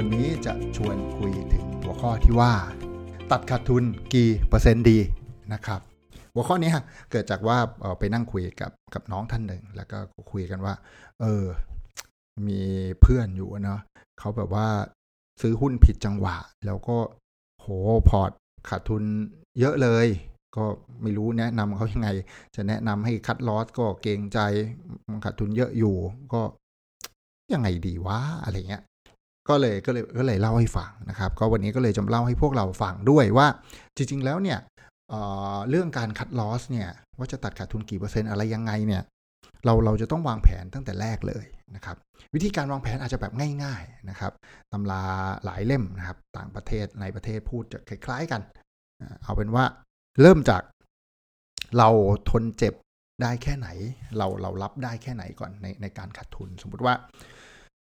วันนี้จะชวนคุยถึงหัวข้อที่ว่า ตัดขาดทุนกี่เปอร์เซ็นต์ดีนะครับ หัวข้อนี้เกิดจากว่าไปนั่งคุยกับกับน้องท่านหนึ่ง แล้วก็คุยกันว่า เออ มีเพื่อนอยู่เนาะเขาแบบว่าซื้อหุ้นผิดจังหวะ แล้วก็โหพอร์ตขาดทุนเยอะเลย ก็ไม่รู้แนะนำเขายังไง จะแนะนำให้คัดลอสก็เกรงใจขาดทุนเยอะอยู่ ก็ยังไงดีวะอะไรเงี้ย ก็เลยก็เลยก็เลยเล่าให้ฟังนะครับ ก็วันนี้ก็เลยจะเล่าให้พวกเราฟังด้วยว่าจริง ๆ แล้วเนี่ยเเรื่องการคัดลอสเนี่ยว่าจะตัดขาดทุนกี่เปอร์เซ็นต์อะไรยังไงเนี่ยเราเราจะต้องวางแผนตั้งแต่แรกเลยนะครับวิธีการวางแผนอาจจะแบบง่าย ๆนะครับตำราหลายเล่มนะครับต่างประเทศในประเทศพูดจะคล้าย ๆกัน เอาเป็นว่าเริ่มจากเราทนเจ็บได้แค่ไหน เราเรารับได้แค่ไหนก่อนในในการขาดทุน สมมุติว่า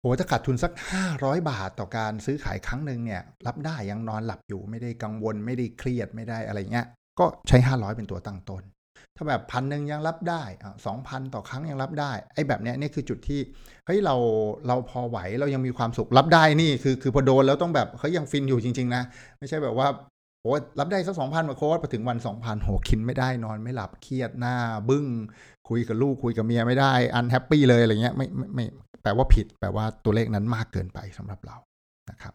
โหถ้าขาดทุนสัก 500 บาทต่อการซื้อขายครั้งหนึ่งเนี่ยรับได้ยังนอนหลับอยู่ไม่ได้กังวลไม่ได้เครียดไม่ได้อะไรเงี้ยก็ใช้ 500 เป็นตัวตั้งต้น ถ้าแบบพันหนึ่งยังรับได้สองพันต่อครั้งยังรับได้ไอ้แบบเนี้ยนี่คือจุดที่เฮ้ยเราเราพอไหวเรายังมีความสุขรับได้นี่คือคือพอโดนแล้วต้องแบบเขายังฟินอยู่จริง ๆ นะ ไม่ใช่แบบว่าโอ้รับได้สักสองพันว่ะโค้ชพอถึงวันสองพันโหกินไม่ได้นอนไม่หลับเครียดหน้าบึ้งคุยกับลูกคุยกับเมียไม่ได้ unhappy เลยอะไรเงี้ยไม่ไม่ไม แปลว่าผิด แปลว่าตัวเลขนั้นมากเกินไปสำหรับเรานะครับ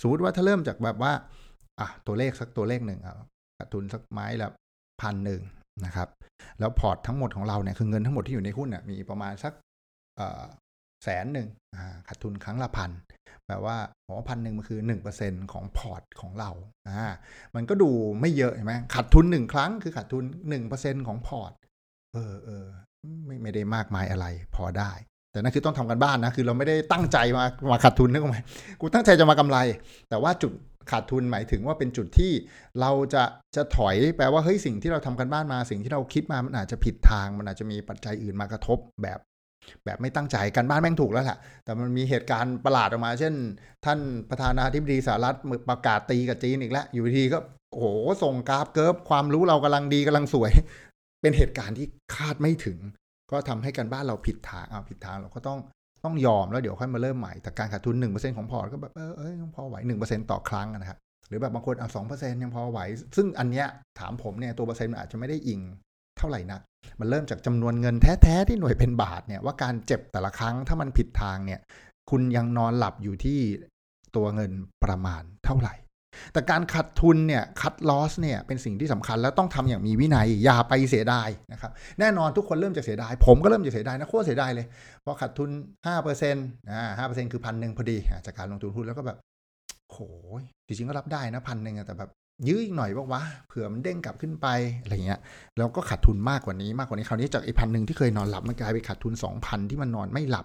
สมมติว่าถ้าเริ่มจากแบบว่าอะตัวเลขสักตัวเลขหนึ่งอะขาดทุนสักไม้ละพันหนึ่งนะครับ แล้วพอร์ตทั้งหมดของเราเนี่ยคือเงินทั้งหมดที่อยู่ในหุ้นน่ะมีประมาณสักแสนหนึ่งขาดทุนครั้งละพันแปลว่าอ๋อพันหนึ่งมันคือหนึ่งเปอร์เซ็นของพอร์ตของเราอ่ามันก็ดูไม่เยอะเห็นไหมขาดทุนหนึ่งครั้งคือขาดทุนหนึ่งเปอร์เซ็นของพอร์ต เออเออไม่ไม่ได้มากมายอะไรพอได้ แต่นั่นคือต้องทำกันบ้านนะ คือเราไม่ได้ตั้งใจมามาขาดทุนนึกออกไหมกูตั้งใจจะมากำไร แต่ว่าจุดขาดทุนหมายถึงว่าเป็นจุดที่เราจะจะถอยแปลว่าเฮ้ยสิ่งที่เราทำกันบ้านมาสิ่งที่เราคิดมามันอาจจะผิดทาง มันอาจจะมีปัจจัยอื่นมากระทบแบบแบบไม่ตั้งใจการบ้านแม่งถูกแล้วแหละ แต่มันมีเหตุการณ์ประหลาดออกมา เช่น ท่านประธานาธิบดีสหรัฐประกาศตีกับจีนอีกแล้ว อยู่ดีก็โอ้โหส่งกราฟเกิร์ฟความรู้เรากำลังดีกำลังสวย เป็นเหตุการณ์ที่คาดไม่ถึง ก็ทำให้การบ้านเราผิดทางเอาผิดทางเราก็ต้องต้องยอมแล้วเดี๋ยวค่อยมาเริ่มใหม่แต่การขาดทุน 1%ของพอร์ตก็แบบเออเออพอไหว 1%ต่อครั้งนะครับหรือแบบบางคนเอาสองเปอร์เซ็นยังพอไหว ซึ่งอันเนี้ยถามผมเนี่ยตัวเปอร์เซ็นต์มันอาจจะไม่ได้อิงเท่าไหร่นัก มันเริ่มจากจำนวนเงินแท้ๆที่หน่วยเป็นบาทเนี่ยว่าการเจ็บแต่ละครั้งถ้ามันผิดทางเนี่ย คุณยังนอนหลับอยู่ที่ตัวเงินประมาณเท่าไหร่ แต่การขาดทุนเนี่ยคัดลอสเนี่ยเป็นสิ่งที่สำคัญ แล้วต้องทำอย่างมีวินัยอย่าไปเสียดายนะครับแน่นอนทุกคนเริ่มจากเสียดาย ผมก็เริ่มจากเสียดายนะโคตรเสียดายเลยพอขาดทุน5%อ่าห้าเปอร์เซ็นต์คือพันหนึ่งพอดีจากการลงทุนหุ้นแล้วก็แบบโหจริงๆก็รับได้นะพันหนึ่งแต่แบบยื้ออีกหน่อยว่าวะเผื่อมันเด้งกลับขึ้นไปอะไรเงี้ยแล้วก็ขาดทุนมากกว่านี้มากกว่านี้คราวนี้จากไอ้พันหนึ่งที่เคยนอนหลับมันกลายไปขาดทุนสองพันที่มันนอนไม่หลับ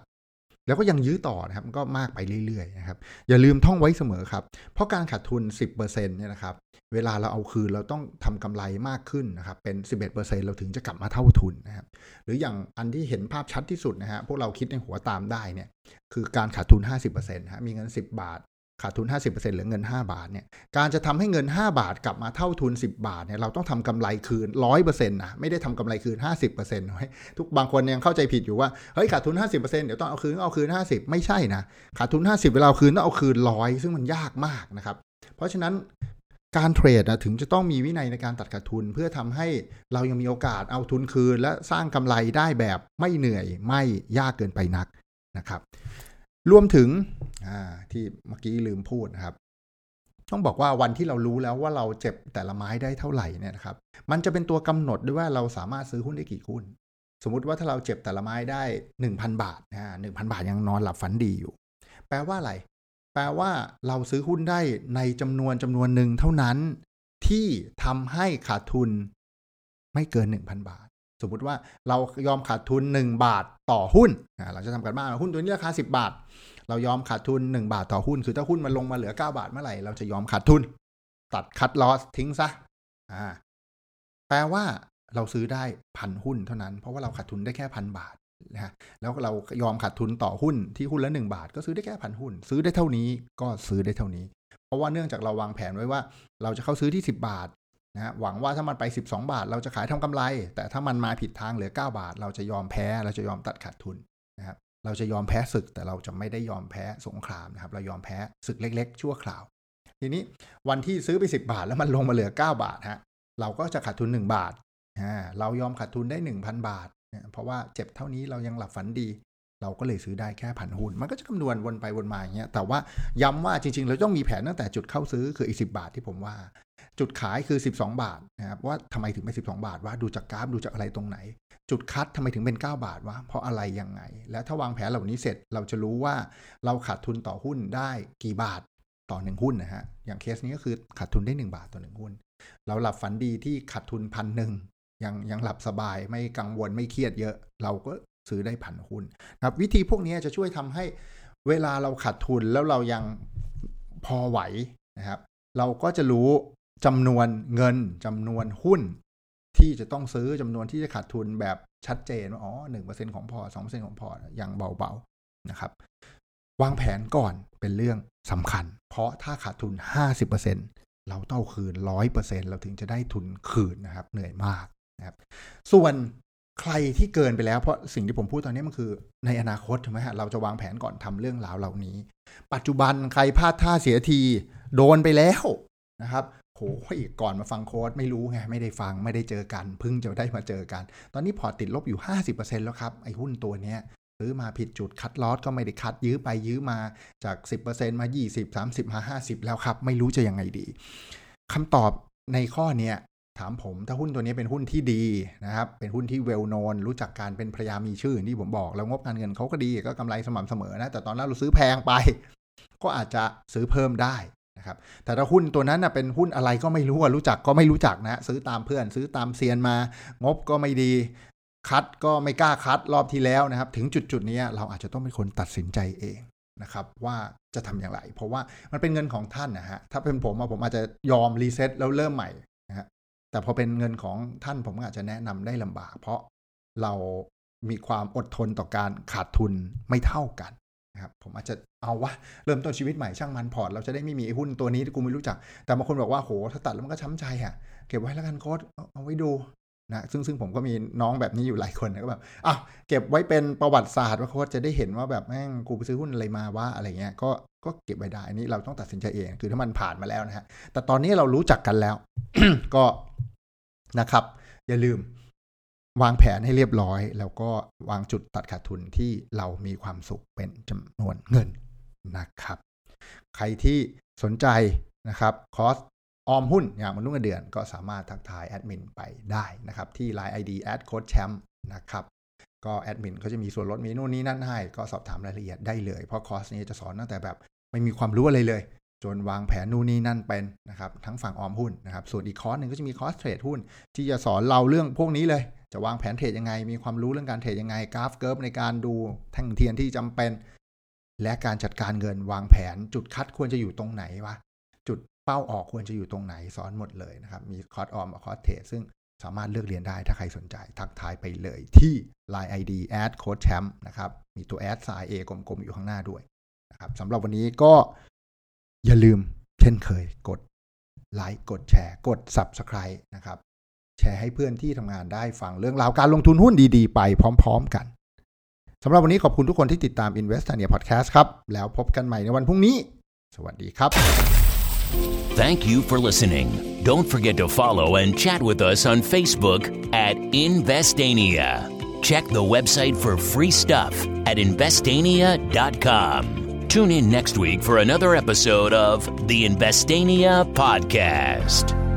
แล้วก็ยังยื้อต่อนะครับมันก็มากไปเรื่อยๆนะครับ อย่าลืมท่องไว้เสมอครับ เพราะการขาดทุน 10%เนี่ยนะครับ เวลาเราเอาคืนเราต้องทำกำไรมากขึ้นนะครับ เป็น 11%เราถึงจะกลับมาเท่าทุนนะครับ หรืออย่างอันที่เห็นภาพชัดที่สุดนะฮะพวกเราคิดในหัวตามได้เนี่ยคือการขาดทุน 50%นะฮะมีเงิน 10 บาท ขาดทุน 50%เหลือเงิน 5 บาทเนี่ยการจะทำให้เงิน 5 บาทกลับมาเท่าทุน 10 บาทเนี่ยเราต้องทำกำไรคืน 100%นะไม่ได้ทำกำไรคืน 50%ไว้ทุกบางคนยังเข้าใจผิดอยู่ว่าเฮ้ยขาดทุน 50%เดี๋ยวต้องเอาคืนเอาคืน 50 ไม่ใช่นะขาดทุน 50 เวลาเอาคืนต้องเอาคืนร้อยซึ่งมันยากมากนะครับเพราะฉะนั้นการเทรดนะถึงจะต้องมีวินัยในการตัดขาดทุน เพื่อทำให้เรายังมีโอกาสเอาทุนคืน และสร้างกำไรได้แบบไม่เหนื่อยไม่ยากเกินไปนักนะครับ รวมถึงที่เมื่อกี้ลืมพูดนะครับ ต้องบอกว่าวันที่เรารู้แล้วว่าเราเจ็บแต่ละไม้ได้เท่าไหร่เนี่ยนะครับ มันจะเป็นตัวกำหนดด้วยว่าเราสามารถซื้อหุ้นได้กี่หุ้น สมมุติว่าถ้าเราเจ็บแต่ละไม้ได้ 1,000 บาทนะหนึ่งพันบาทยังนอนหลับฝันดีอยู่ แปลว่าอะไร แปลว่าเราซื้อหุ้นได้ในจำนวนจำนวนหนึ่งเท่านั้น ที่ทำให้ขาดทุนไม่เกิน 1,000 บาท สมมุติว่าเรายอมขาดทุน 1 บาทต่อหุ้นเราจะทำกันบ้านหุ้นตัวนี้ราคา 10 บาท เรายอมขาดทุน 1 บาทต่อหุ้น คือถ้าหุ้นมันลงมาเหลือ 9 บาทเมื่อไหร่เราจะยอมขาดทุน ตัดคัดลอสทิ้งซะอ่าแปลว่าเราซื้อได้พันหุ้นเท่านั้น เพราะว่าเราขาดทุนได้แค่พันบาทนะฮะแล้วเรายอมขาดทุนต่อหุ้นที่หุ้นละ 1 บาท ก็ซื้อได้แค่พันหุ้น ซื้อได้เท่านี้ก็ซื้อได้เท่านี้ เพราะว่าเนื่องจากเราวางแผนไว้ว่า เราจะเข้าซื้อที่ 10 บาท นะฮะหวังว่าถ้ามันไป 12 บาท เราจะขายทำกำไร แต่ถ้ามันมาผิดทางเหลือ 9 บาท เราจะยอมแพ้เราจะยอมตัดขาดทุนนะครับเราจะยอมแพ้ศึก แต่เราจะไม่ได้ยอมแพ้สงครามนะครับเรายอมแพ้ศึกเล็ก ๆ ชั่วคราว ทีนี้วันที่ซื้อไป 10 บาท แล้วมันลงมาเหลือ 9 บาทฮะเราก็จะขาดทุน 1 บาทเรายอมขาดทุนได้ 1,000 บาท เพราะว่าเจ็บเท่านี้เรายังหลับฝันดี เราก็เลยซื้อได้แค่พันหุ้น มันก็จะคำนวณวนไปวนมาอย่างเงี้ยแต่ว่าย้ำว่าจริงๆ เราต้องมีแผนตั้งแต่จุดเข้าซื้อคืออีกสิบาทที่ผมว่า จุดขายคือ 12 บาทนะครับว่าทำไมถึงเป็น12 บาทว่าดูจากกราฟดูจากอะไรตรงไหน จุดคัดทำไมถึงเป็น 9 บาทวะเพราะอะไรยังไง แล้วถ้าวางแผนเหล่านี้เสร็จเราจะรู้ว่าเราขาดทุนต่อหุ้นได้กี่บาทต่อหนึ่งหุ้นนะฮะอย่างเคสนี้ก็คือขาดทุนได้ 1 บาทต่อหนึ่งหุ้น เราหลับฝันดีที่ขาดทุนพันหนึ่งยังยังหลับสบายไม่กังวลไม่เครียดเยอะ เราก็ซื้อได้ผันหุ้นครับวิธีพวกนี้จะช่วยทำให้เวลาเราขาดทุนแล้วเรายังพอไหวนะครับเราก็จะรู้ จำนวนเงินจำนวนหุ้น ที่จะต้องซื้อจำนวนที่จะขาดทุนแบบชัดเจนว่าอ๋อหนึ่งเปอร์เซ็นของพอสองเปอร์เซ็นของพออย่างเบาๆนะครับ วางแผนก่อนเป็นเรื่องสำคัญ เพราะถ้าขาดทุนห้าสิบเปอร์เซ็นเราต้องคืนร้อยเปอร์เซ็นเราถึงจะได้ทุนคืนนะครับ เหนื่อยมากนะครับ ส่วนใครที่เกินไปแล้วเพราะสิ่งที่ผมพูดตอนนี้มันคือ ในอนาคตถูกไหมฮะเราจะวางแผนก่อนทำเรื่องราวเหล่านี้ ปัจจุบันใครพลาดท่าเสียที โดนไปแล้ว นะครับโหอีกก่อนมาฟังโค้ดไม่รู้ไงไม่ได้ฟังไม่ได้เจอกันเพิ่งจะได้มาเจอกัน ตอนนี้พอติดลบอยู่ 50%แล้วครับ ไอ้หุ้นตัวเนี้ยซื้อมาผิดจุดคัดลอสก็ไม่ได้คัดยื้อไปยื้อมาจาก 10%มา 20 30 มา 50 แล้วครับ ไม่รู้จะยังไงดีคำตอบในข้อเนี้ยถามผมถ้าหุ้นตัวนี้เป็นหุ้นที่ดีนะครับ เป็นหุ้นที่เวลโนนรู้จักการเป็นพยามีชื่อที่ผมบอกแล้วงบการเงินเขาก็ดีก็กำไรสม่ำเสมอนะ แต่ตอนนั้นเราซื้อแพงไป ก็อาจจะซื้อเพิ่มได้ นะครับแต่ถ้าหุ้นตัวนั้นเป็นหุ้นอะไรก็ไม่รู้รู้จักก็ไม่รู้จักนะซื้อตามเพื่อนซื้อตามเซียนมา งบก็ไม่ดีคัดก็ไม่กล้าคัดรอบที่แล้วนะครับ ถึงจุดจุดนี้เราอาจจะต้องเป็นคนตัดสินใจเองนะครับว่าจะทำอย่างไร เพราะว่ามันเป็นเงินของท่านนะฮะถ้าเป็นผมผมอาจจะยอม reset แล้วเริ่มใหม่นะฮะแต่พอเป็นเงินของท่านผมอาจจะแนะนำได้ลำบาก เพราะเรามีความอดทนต่อการขาดทุนไม่เท่ากัน ครับผมอาจจะเอาวะเริ่มต้นชีวิตใหม่ช่างมันพอร์ตเราจะได้ไม่มีหุ้นตัวนี้กูไม่รู้จัก แต่บางคนบอกว่าโหถ้าตัดแล้วมันก็ช้ำใจอะเก็บไว้แล้วกันโค้ชเอาไว้ดูนะซึ่งซึ่งผมก็มีน้องแบบนี้อยู่หลายคนนะก็แบบอะเก็บไว้เป็นประวัติศาสตร์ว่าโค้ดจะได้เห็นว่าแบบแม่งกูไปซื้อหุ้นอะไรมาว่าอะไรเงี้ยก็ก็เก็บไว้ได้อันนี้เราต้องตัดสินใจเอง คือถ้ามันผ่านมาแล้วนะฮะแต่ตอนนี้เรารู้จักกันแล้ว ก็นะครับ อย่าลืม วางแผนให้เรียบร้อย แล้วก็วางจุดตัดขาดทุนที่เรามีความสุขเป็นจำนวนเงินนะครับ ใครที่สนใจนะครับคอสออมหุ้นอย่างมนุษย์เงินเดือนก็สามารถทักทายแอดมินไปได้นะครับที่ Line ID แอดโค้ชแชมป์นะครับก็แอดมินเขาจะมีส่วนลดมีนู่นนี่นั่นให้ ก็สอบถามรายละเอียดได้เลย เพราะคอร์สนี้จะสอนตั้งแต่แบบไม่มีความรู้อะไรเลย จนวางแผนนู่นนี่นั่นเป็นนะครับทั้งฝั่งออมหุ้นนะครับส่วนอีกคอร์สหนึ่งก็จะมีคอร์สเทรดหุ้น ที่จะสอนเราเรื่องพวกนี้เลย จะวางแผนเทรดยังไง มีความรู้เรื่องการเทรดยังไง กราฟเกิร์ฟในการดูแท่งเทียนที่จำเป็น และการจัดการเงินวางแผน จุด cut ควรจะอยู่ตรงไหนวะ จุดเป้าออกควรจะอยู่ตรงไหนสอนหมดเลยนะครับ มีคอร์สออมคอร์สเทรดซึ่งสามารถเลือกเรียนได้ถ้าใครสนใจ ทักทายไปเลยที่ Line ID แอดโค้ชแชมป์นะครับ มีตัวแอดสาย A กลมๆ อยู่ข้างหน้าด้วยนะครับสำหรับวันนี้ก็อย่าลืมเช่นเคยกดไลค์กดแชร์ กด Subscribe นะครับ แชร์ให้เพื่อนที่ทำงานได้ฟังเรื่องราวการลงทุนหุ้นดีๆ ไปพร้อม ๆ กันสำหรับวันนี้ขอบคุณทุกคนที่ติดตาม Investania Podcast ครับ แล้วพบกันใหม่ในวันพรุ่งนี้ สวัสดีครับ Thank you for listening. Don't forget to follow and chat with us on Facebook at Investania. Check the website for free stuff at investania.com. Tune in next week for another episode of the Investania Podcast.